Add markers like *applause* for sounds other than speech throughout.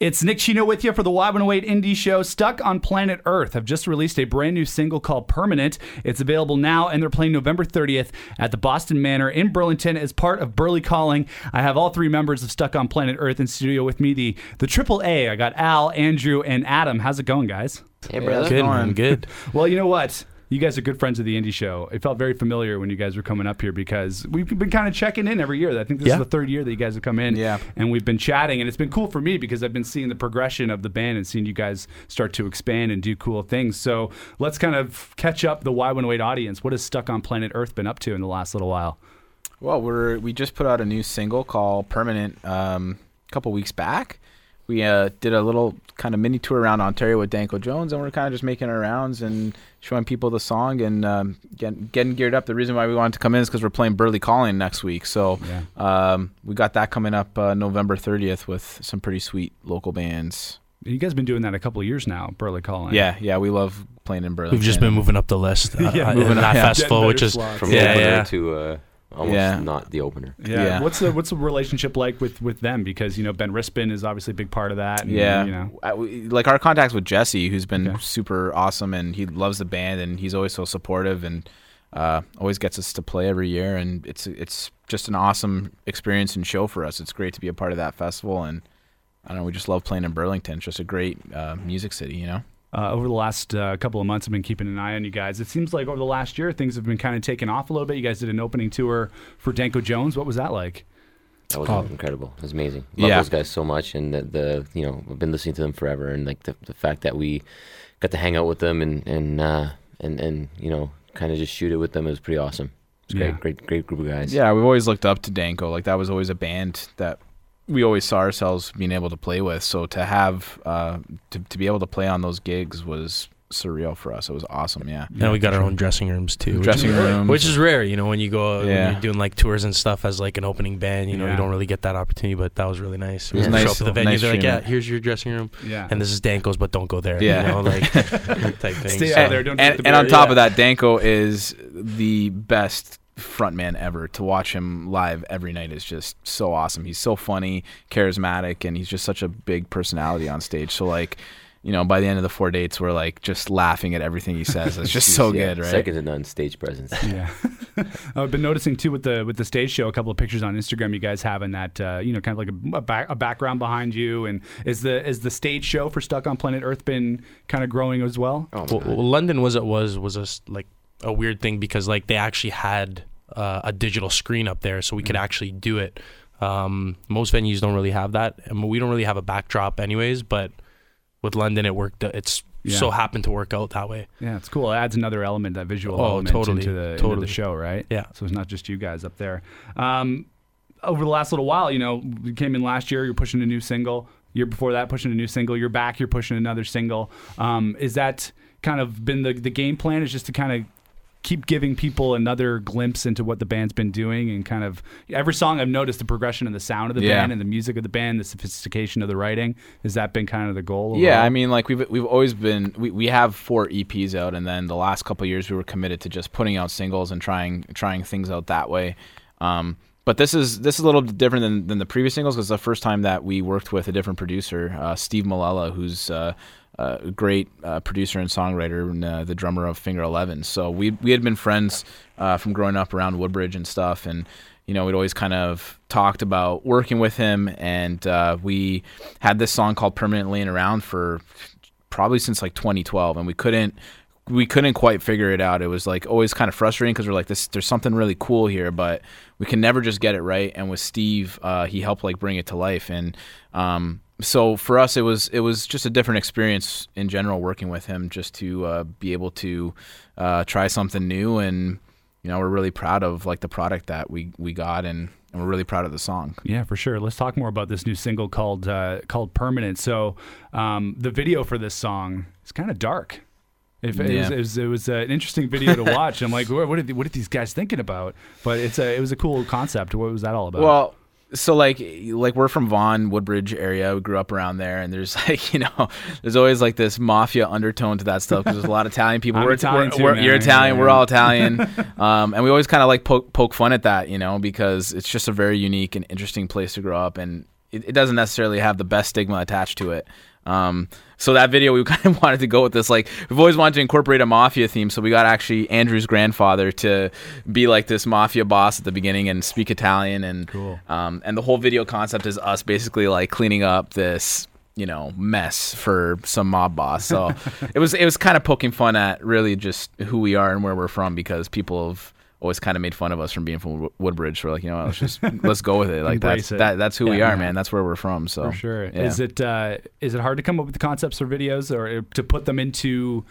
It's Nick Chino with you for the Y108 Indie Show. Stuck on Planet Earth have just released a brand new single called Permanent. It's available now, and they're playing November 30th at the Boston Manor in Burlington as part of Burly Calling. I have all three members of Stuck on Planet Earth in studio with me, the the Triple A. I got Al, Andrew, and Adam. How's it going, guys? Hey, brother. Good, man. Good. *laughs* Well, you know what? You guys are good friends of the Indie Show. It felt very familiar when you guys were coming up here because we've been kind of checking in every year. I think this Yeah. is the third year that you guys have come in. Yeah. And we've been chatting, and it's been cool for me because I've been seeing the progression of the band and seeing you guys start to expand and do cool things. So let's kind of catch up the Y108 audience. What has Stuck on Planet Earth been up to in the last little while? Well, we're we just put out a new single called "Permanent" um, a couple weeks back. We uh, did a little kind of mini tour around Ontario with Danko Jones, and we're kind of just making our rounds and showing people the song and um, getting getting geared up. The reason why we wanted to come in is because we're playing Burly Calling next week, so um, we got that coming up uh, November 30th with some pretty sweet local bands. You guys have been doing that a couple of years now, Burly Calling. Yeah, yeah, we love playing in Burley. We've just been moving up the list uh, *laughs* Yeah, uh, moving in up, that yeah. festival, Getting which is from Yeah, opener yeah. to uh, almost Yeah. not the opener. Yeah. Yeah. What's the what's the relationship like with with them? Because you know Ben Rispin is obviously a big part of that. and, Yeah, You know. I- like our contacts with Jesse, who's been Okay. super awesome, and he loves the band, and he's always so supportive, and uh, always gets us to play every year, and it's it's just an awesome experience and show for us. It's great to be a part of that festival, and I don't know, we just love playing in Burlington. It's just a great uh, music city, you know. Uh, over the last uh, couple of months, I've been keeping an eye on you guys. It seems like over the last year, things have been kind of taking off a little bit. You guys did an opening tour for Danko Jones. What was that like? That was Oh. incredible. It was amazing. Love Yeah. those guys so much, and the, the you know I've been listening to them forever, and like the, the fact that we got to hang out with them and and uh, and and you know kind of just shoot it with them is pretty awesome. It's Yeah. great, great, great group of guys. Yeah, we've always looked up to Danko. Like that was always a band that we always saw ourselves being able to play with. So to have uh, to to be able to play on those gigs was surreal for us. It was awesome. Yeah. and we got our own dressing rooms too, which Dressing is, rooms. which is rare. You know, when you go when Yeah. you're doing like tours and stuff as like an opening band, you know, Yeah. you don't really get that opportunity. But that was really nice. It was You nice- Show up at the venue, nice they're like, "Yeah, here's your dressing room, Yeah. and this is Danko's, but don't go there." Yeah. you know, like *laughs* type thing. Stay So- out there. Don't and, the and on top yeah. of that, Danko is the best frontman ever. To watch him live every night is just so awesome. He's so funny, charismatic, and he's just such a big personality on stage. So like, you know, by the end of the four dates, we're like just laughing at everything he says. It's just *laughs* so Yeah, good, right? Second to none stage presence. *laughs* Yeah, *laughs* I've been noticing too with the with the stage show. A couple of pictures on Instagram you guys have, and that uh, you know, kind of like a, a, back, a background behind you. And is the is the stage show for Stuck on Planet Earth been kind of growing as well? Oh well, well, London was it was was a like a weird thing because like they actually had uh, a digital screen up there, so we could actually do it. Um, most venues don't really have that, and we don't really have a backdrop, anyways. But with London, it worked. It's Yeah. so happened to work out that way. Yeah, it's cool. It adds another element, that visual Oh, element totally, into, the, into the show, right? Yeah. So it's not just you guys up there. Um, over the last little while, you know, you came in last year. You're pushing a new single. Year before that, pushing a new single. You're back. You're pushing another single. Um, is that kind of been the the game plan? Is just to kind of keep giving people another glimpse into what the band's been doing and kind of every song I've noticed the progression of the sound of the Yeah. band and the music of the band, the sophistication of the writing. Has that been kind of the goal? Yeah. I mean, like we've we've always been we, we have four EPs out, and then the last couple of years we were committed to just putting out singles and trying trying things out that way. Um, but this is this is a little different than, than the previous singles because it's the first time that we worked with a different producer, uh, Steve Molella, who's uh, a great uh, producer and songwriter and uh, the drummer of Finger Eleven. So we we had been friends uh, from growing up around Woodbridge and stuff, and you know we'd always kind of talked about working with him, and uh, we had this song called "Permanent Laying Around" for probably since like 2012, and we couldn't we couldn't quite figure it out. It was like always kind of frustrating because we're like, this, there's something really cool here, but we can never just get it right. And with Steve, uh, he helped like bring it to life. And um, so for us, it was it was just a different experience in general working with him, just to uh, be able to uh, try something new. And you know, we're really proud of like the product that we we got, and, and we're really proud of the song. Yeah, for sure. Let's talk more about this new single called uh, called "Permanent." So, um, the video for this song is kind of dark. If it, was, it was it was uh, an interesting video to watch. I'm like, *laughs* what, what, are, the- what are these guys thinking about? But it's a it was a cool concept. What was that all about? Well, so like like we're from Vaughan, Woodbridge area. We grew up around there, and there's *laughs* like you know, there's always like this mafia undertone to that stuff because there's a lot of Italian people. We're, Italian we're- too, we're- you're Italian. Yeah, We're all Italian, *laughs* um, and we always kind of like poke poke fun at that, you know, because it's just a very unique and interesting place to grow up, and it, it doesn't necessarily have the best stigma attached to it. Um, so that video, we *laughs* kind of wanted to go with this. Like, we've always wanted to incorporate a mafia theme, so we got actually Andrew's grandfather to be like this mafia boss at the beginning and speak Italian, and Cool. um, and the whole video concept is us basically like cleaning up this you know mess for some mob boss. So *laughs* it was it was kind of poking fun at really just who we are and where we're from because people have always kind of made fun of us from being from Woodbridge. We're like, you know, let's just *laughs* let's go with it. Like that's it. that that's who we Yeah. are, man. That's where we're from. So For sure. yeah. Is it uh, is it hard to come up with the concepts for videos or to put them into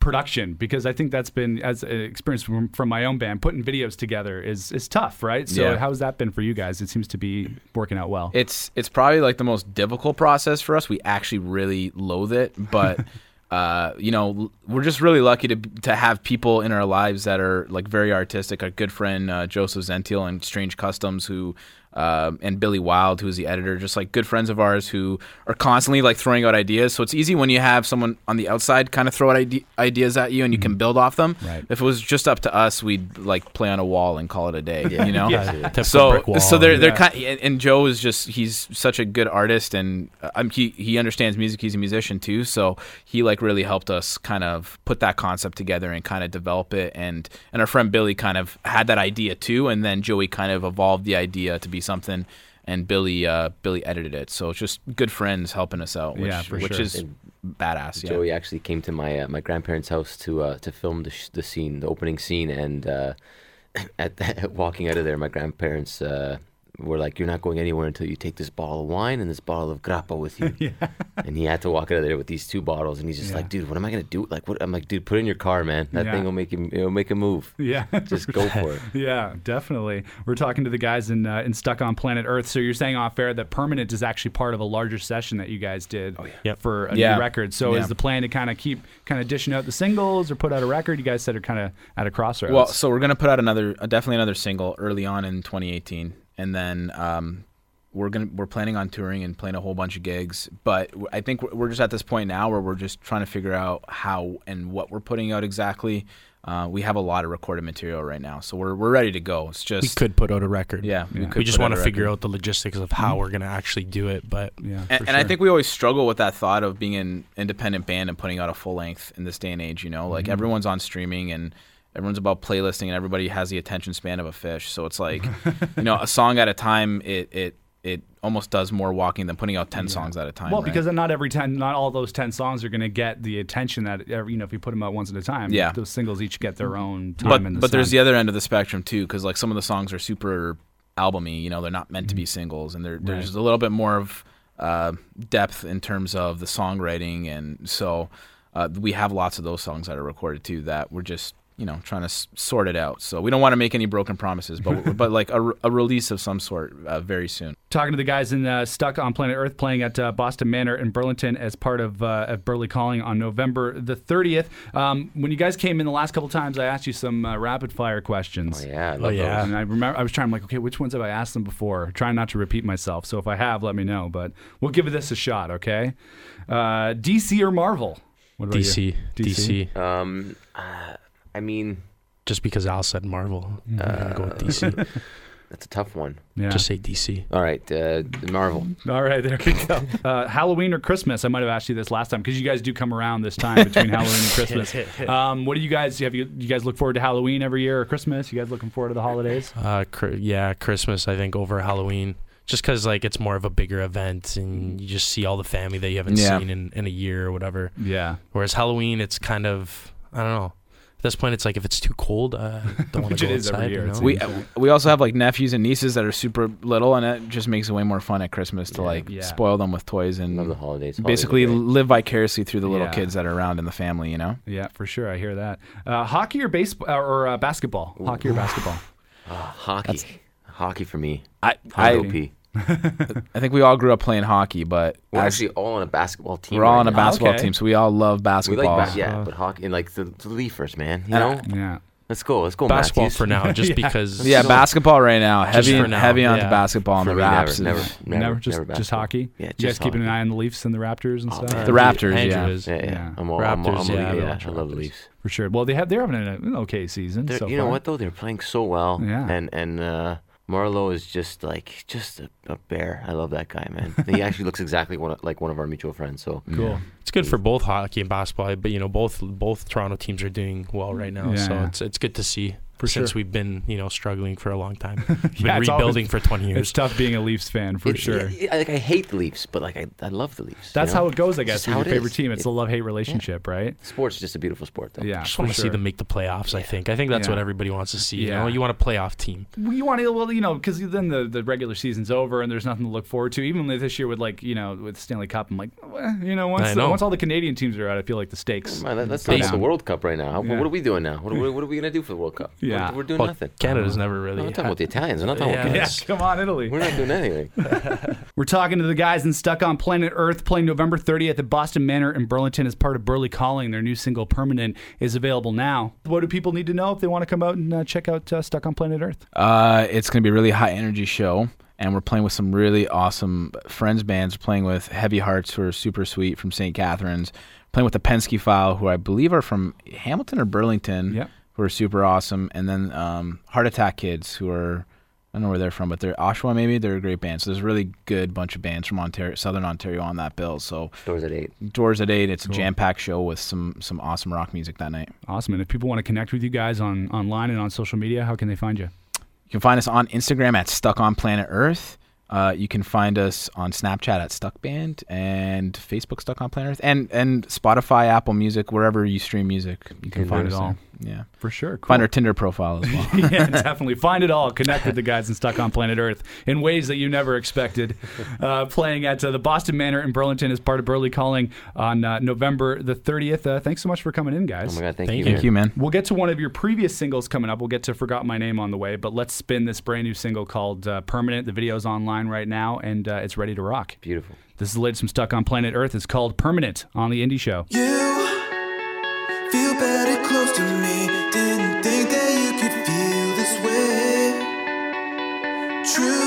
production? Because I think that's been as an experience from, from my own band. Putting videos together is is tough, right? So Yeah. how's that been for you guys? It seems to be working out well. It's it's probably like the most difficult process for us. We actually really loathe it, but *laughs* uh, you know, we're just really lucky to to have people in our lives that are like very artistic. Our good friend uh, Joseph Zentiel and Strange Customs, who uh, and Billy Wild, who is the editor, just like good friends of ours who are constantly like throwing out ideas. So it's easy when you have someone on the outside kind of throw out ide- ideas at you and you can build off them. Right. If it was just up to us, we'd like play on a wall and call it a day. You know. *laughs* Yeah. So, so they're they're yeah. kind and and Joe is just he's such a good artist and uh, um, he he understands music. He's a musician too, so he like really helped us kind of put that concept together and kind of develop it. And and our friend Billy kind of had that idea too, and then Joey kind of evolved the idea to be something. And Billy uh, Billy edited it, so it's just good friends helping us out, which Yeah, which sure. is And badass. Yeah. Joey actually came to my uh, my grandparents' house to uh, to film the sh- the scene, the opening scene, and uh, *laughs* at the, walking out of there, my grandparents uh, were like, "You're not going anywhere until you take this bottle of wine and this bottle of grappa with you." *laughs* And he had to walk out of there with these two bottles, and he's just Yeah. like, "Dude, what am I gonna do? Like, what?" I'm like, "Dude, put it in your car, man. That Yeah. thing will make him, it'll make a move. yeah. *laughs* Just go for it." *laughs* Yeah, definitely. We're talking to the guys in uh, in Stuck on Planet Earth. So you're saying off air that Permanent is actually part of a larger session that you guys did oh, yeah. Yep. for a Yeah. new record. So Yeah. is the plan to kind of keep kind of dishing out the singles or put out a record? You guys said are kind of at a crossroads. Well, so we're gonna put out another, uh, definitely another single early on in 2018, and then um, we're gonna we're planning on touring and playing a whole bunch of gigs. But I think we're- we're just at this point now where we're just trying to figure out how and what we're putting out exactly. Uh, we have a lot of recorded material right now, so we're we're ready to go. It's just we could put out a record. yeah, Yeah. could We just want to figure out the logistics of how we're gonna actually do it. But yeah, And, for and I think we always struggle with that thought of being an independent band and putting out a full length in this day and age. You know, like Mhm. everyone's on streaming and everyone's about playlisting and everybody has the attention span of a fish. So it's like, *laughs* you know, a song at a time. It it it almost does more walking than putting out ten Yeah. songs at a time. well, right? because not every ten, not all those ten songs are going to get the attention that you know if you put them out once at a time. Yeah. those singles each get their own time. but in the but there's the other end of the spectrum too, because like some of the songs are super albumy. You know, they're not meant to be singles, and there there's Mm-hmm. A little bit more of uh, depth in terms of the songwriting, and so uh, we have lots of those songs that are recorded too that we're just you know trying to s- sort it out. So we don't want to make any broken promises, but *laughs* but like a, re- a release of some sort uh, very soon. talking to the guys in uh, Stuck on Planet Earth playing at uh, Boston Manor in Burlington as part of, uh, of Burly Calling on November the 30th. Um, when you guys came in the last couple times, I asked you some uh, rapid fire questions. Oh yeah, I love yeah. those. And I remember I was trying, I'm like, okay, which ones have I asked them before? Trying not to repeat myself. So if I have, let me know. But we'll give this a shot, okay? Uh, DC or Marvel? What about DC, you? DC, Um, uh, I mean, Just because Al said Marvel, I'm gonna go with Uh, DC. *laughs* that's a tough one. Yeah. Just say DC. All right, uh, Marvel. All right, there we go. *laughs* Uh, Halloween or Christmas? I might have asked you this last time because you guys do come around this time between *laughs* Halloween and Christmas. Um, what do you guys have? You, you guys look forward to Halloween every year or Christmas? You guys looking forward to the holidays? Uh, cr- yeah, Christmas I think over Halloween, just because like it's more of a bigger event and you just see all the family that you haven't Yeah. seen in, in a year or whatever. Yeah, Whereas Halloween, it's kind of I don't know. At this point, it's like if it's too cold, uh, *laughs* don't want to it go is outside. year, you know? We we also have like nephews and nieces that are super little, and it just makes it way more fun at Christmas to Yeah, like yeah. spoil them with toys and Love the holidays. Holidays are basically great. live vicariously through the little Yeah. kids that are around in the family. You know. yeah, for sure. I hear that. Uh, hockey or baseball or uh, basketball? Hockey or basketball? Ah, hockey. Hockey for me. I Hockey. I, I think we all grew up playing hockey, but We're as- actually all on a basketball team. we're all right on a now. basketball Okay. team, so we all love We basketball. like ba- yeah, Uh, but hockey and like the, the Leafers, man. You And know, Yeah. let's go, let's go. basketball Matthews. for now, just *laughs* Yeah. because. yeah, So- basketball right now. Just Heavy, for now, heavy on yeah. basketball and For the me, Raps. never, is- never, never, just never just basketball. hockey. Yeah, you guys just keeping an hockey. eye on the Leafs and the Raptors and Oh, stuff. man. The Raptors, Andrew yeah. is. Yeah, yeah. Yeah. I'm all, I'm, all- Raptors, I'm, a- yeah, yeah, I love I love the Raptors. Leafs. for sure. Well, they have they're having an, an okay season. They're- so you know far. what though? They're playing so well. Yeah. And and uh, Marleau is just like just a, a bear. I love that guy, man. he *laughs* actually looks exactly one of, like one of our mutual friends. So Cool. It's good for both hockey and basketball, but you know both both Toronto teams are doing well right now, Yeah, so Yeah. it's it's good to see. For since sure. we've been you know struggling for a long time, *laughs* We've Yeah, been rebuilding always- for 20 years. It's tough being a Leafs fan for It- sure. yeah, like I hate the Leafs, but like I, I love the Leafs. you That's know? how it goes, I guess, with your favorite is. team. It's It- a love hate relationship, right? Sports is just a beautiful sport, though. Yeah. I just want to see them make the playoffs. I think. I think that's Yeah. what everybody wants to see. You know, you want a playoff team. Well, You want to, well, you know, because then the, the regular season's over and there's nothing to look forward to. Even this year with like, you know, with Stanley Cup, I'm like, well, you know, once I know. once all the Canadian teams are out, I feel like the stakes. Man, let- let's go talk about the World Cup right now. What are we doing now? What are, we- what are we gonna do for the World Cup? Yeah. We're, we're doing Well, nothing. Canada's never really. I'm not talking about the Italians. I'm not talking Yeah. about Yeah, Canada. come on, Italy. We're not doing anything. *laughs* We're talking to the guys in Stuck on Planet Earth playing November 30th at Boston Manor in Burlington as part of Burly Calling. Their new single Permanent is available now. What do people need to know if they want to come out and uh, check out uh, Stuck on Planet Earth? Uh, it's going to be a really high energy show, and we're playing with some really awesome friends bands. We're playing with Heavy Hearts, who are super sweet from St. Catharines. Playing with the Penske File, who I believe are from Hamilton or Burlington, Yep. Who are super awesome. And then um, Heart Attack Kids, who are I don't know where they're from, but they're Oshawa maybe. They're a great band. So there's a really good bunch of bands from Ontario, Southern Ontario on that bill. So Doors at eight. doors at eight. It's Cool. a jam packed show with some some awesome rock music that night. Awesome. And if people want to connect with you guys on online and on social media, how can they find you? You can find us on Instagram at Stuck on Planet Earth. Uh, you can find us on Snapchat at Stuck Band and Facebook Stuck on Planet Earth and and Spotify, Apple Music, wherever you stream music. You can Tinder. find it Find it all. Yeah, For sure. Cool. find our Tinder profile as well. *laughs* yeah, definitely. Find it all. Connect with the guys in Stuck on Planet Earth in ways that you never expected. Uh, playing at uh, the Boston Manor in Burlington as part of Burly Calling on uh, November the 30th. Uh, thanks so much for coming in, Oh guys. my God, thank, Thank you. you. Thank you, man. We'll get to one of your previous singles coming up. We'll get to Forgot My Name on the way, but let's spin this brand new single called uh, Permanent. The video's online right now, and uh, it's ready to rock. Beautiful. This is the latest from Stuck on Planet Earth. It's called Permanent on The Indie Show. You feel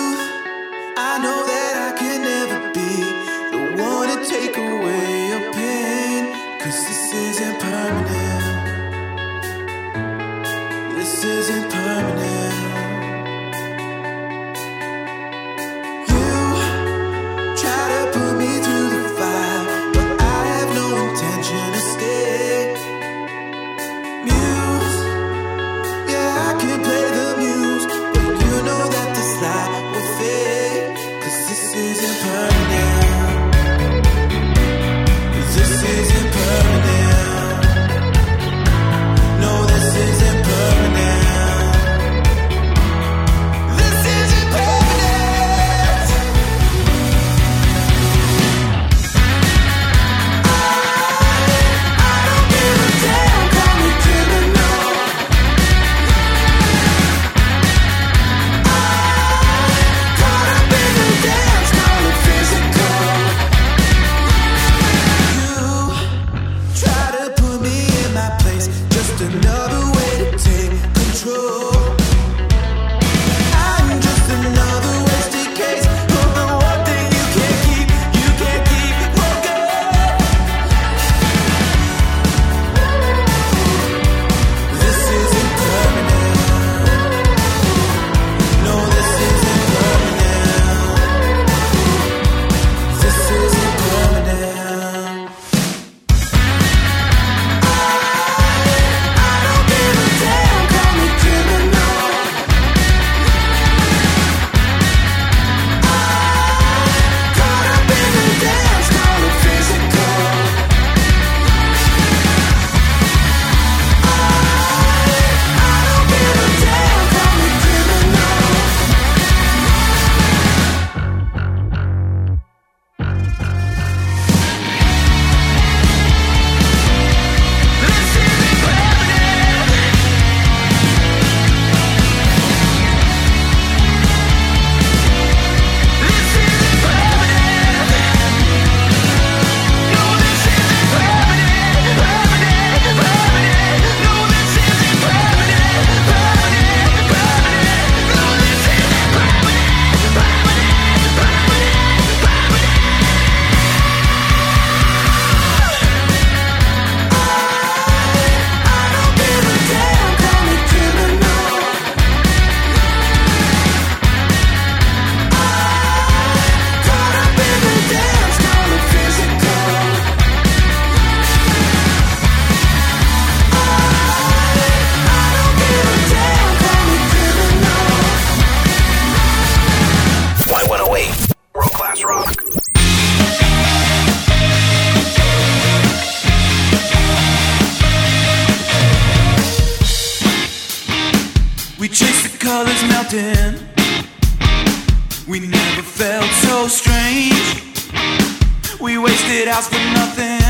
Wasted for nothing.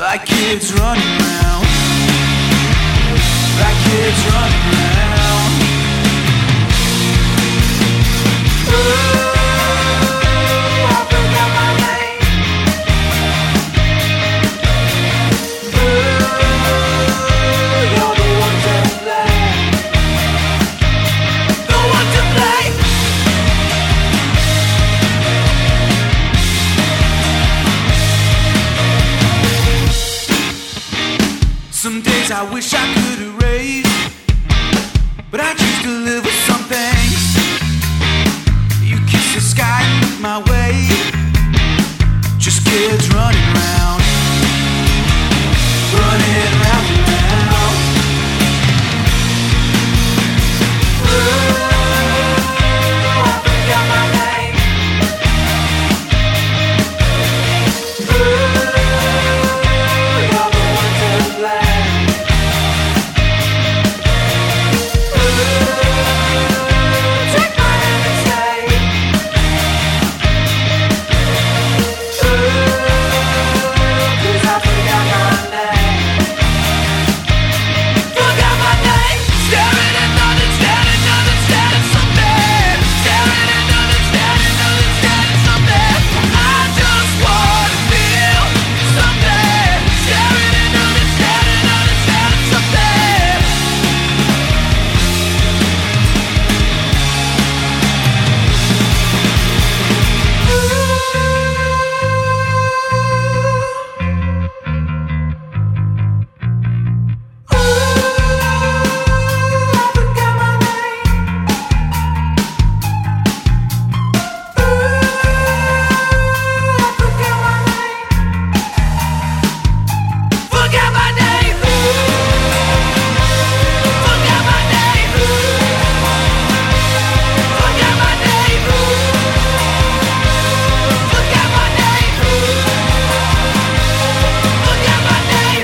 Like kids running around. Like kids running around. Ooh, Some days I wish I could erase, but I choose to live with some things. You kiss the sky my way. Just kids running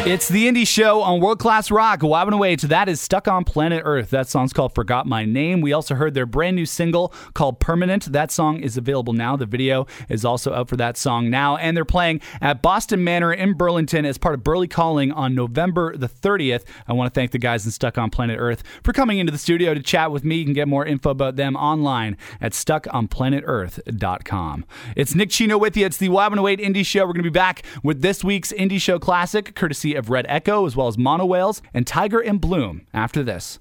It's the Indie Show on World Class Rock. Wobbing away to that is Stuck on Planet Earth. That song's called Forgot My Name. We also heard their brand new single called Permanent. That song is available now. The video is also out for that song now. And they're playing at Boston Manor in Burlington as part of Burly Calling on November the 30th. I want to thank the guys in Stuck on Planet Earth for coming into the studio to chat with me. You can get more info about them online at stuckonplanetearth.com. It's Nick Chino with you. It's the Wobbin' Away Indie Show. We're going to be back with this week's Indie Show Classic, courtesy of Red Echo, as well as Monowhales and Tiger in Bloom after this.